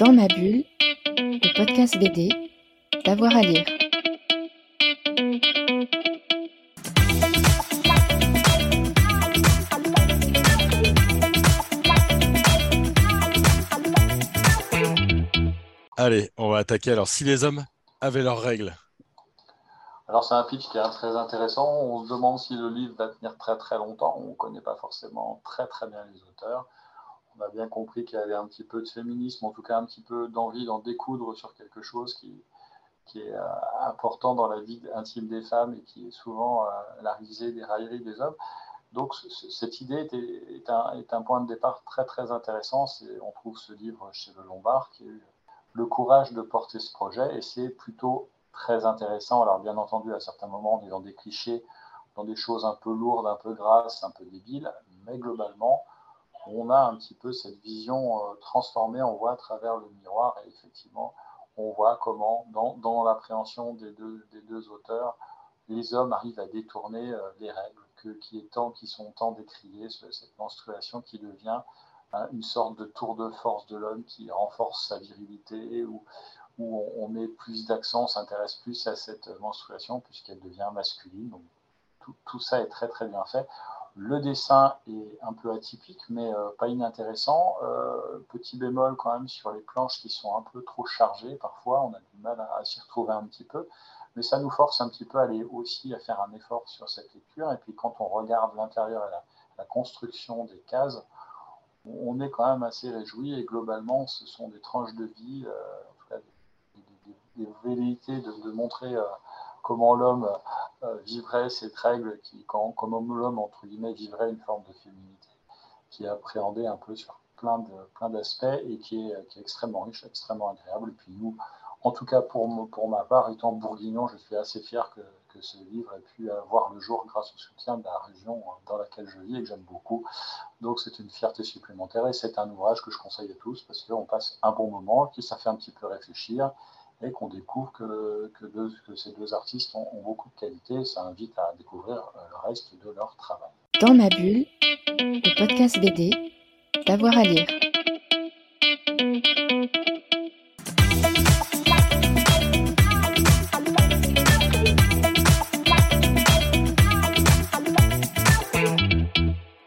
Dans ma bulle, le podcast BD, d'avoir à lire. Allez, on va attaquer. Alors, si les hommes avaient leurs règles. Alors, c'est un pitch qui est très intéressant. On se demande si le livre va tenir très très longtemps. On ne connaît pas forcément très très bien les auteurs. On a bien compris qu'il y avait un petit peu de féminisme, en tout cas un petit peu d'envie d'en découdre sur quelque chose qui, est euh, important dans la vie intime des femmes et qui est souvent euh, la risée des railleries des hommes. Donc cette idée est, un, est, un, point de départ très très intéressant. On trouve ce livre chez Le Lombard qui a eu le courage de porter ce projet et c'est plutôt très intéressant. Alors bien entendu, à certains moments, on est dans des clichés, dans des choses un peu lourdes, un peu grasses, un peu débiles, mais globalement, on a un petit peu cette vision euh, transformée, on voit à travers le miroir et effectivement, on voit comment, dans, l'appréhension des deux, des auteurs, les hommes arrivent à détourner euh, les règles qui, sont tant décriées, cette menstruation qui devient hein, une sorte de tour de force de l'homme qui renforce sa virilité, où, on, met plus d'accent, s'intéresse plus à cette menstruation puisqu'elle devient masculine. Tout, tout, ça est très très bien fait. Le dessin est un peu atypique, mais euh, pas inintéressant. Euh, petit bémol quand même sur les planches qui sont un peu trop chargées. Parfois, on a du mal à, s'y retrouver un petit peu. Mais ça nous force un petit peu à aller aussi à faire un effort sur cette lecture. Et puis quand on regarde l'intérieur et la, construction des cases, on est quand même assez réjoui. Et globalement, ce sont des tranches de vie, euh, cas des, velléités de, montrer comment l'homme vivrait cette règle, qui, comment l'homme, entre guillemets, vivrait une forme de féminité, qui est appréhendée un peu sur plein, de, plein d'aspects et qui est, extrêmement riche, extrêmement agréable. Et puis nous, en tout cas pour, pour ma part, étant bourguignon, je suis assez fier que, ce livre ait pu avoir le jour grâce au soutien de la région dans laquelle je vis et que j'aime beaucoup. Donc c'est une fierté supplémentaire et c'est un ouvrage que je conseille à tous parce qu'on passe un bon moment, qui ça fait un petit peu réfléchir et qu'on découvre que, ces deux artistes ont, beaucoup de qualité. Ça invite à découvrir euh, le reste de leur travail. Dans ma bulle, le podcast BD, d'avoir à lire.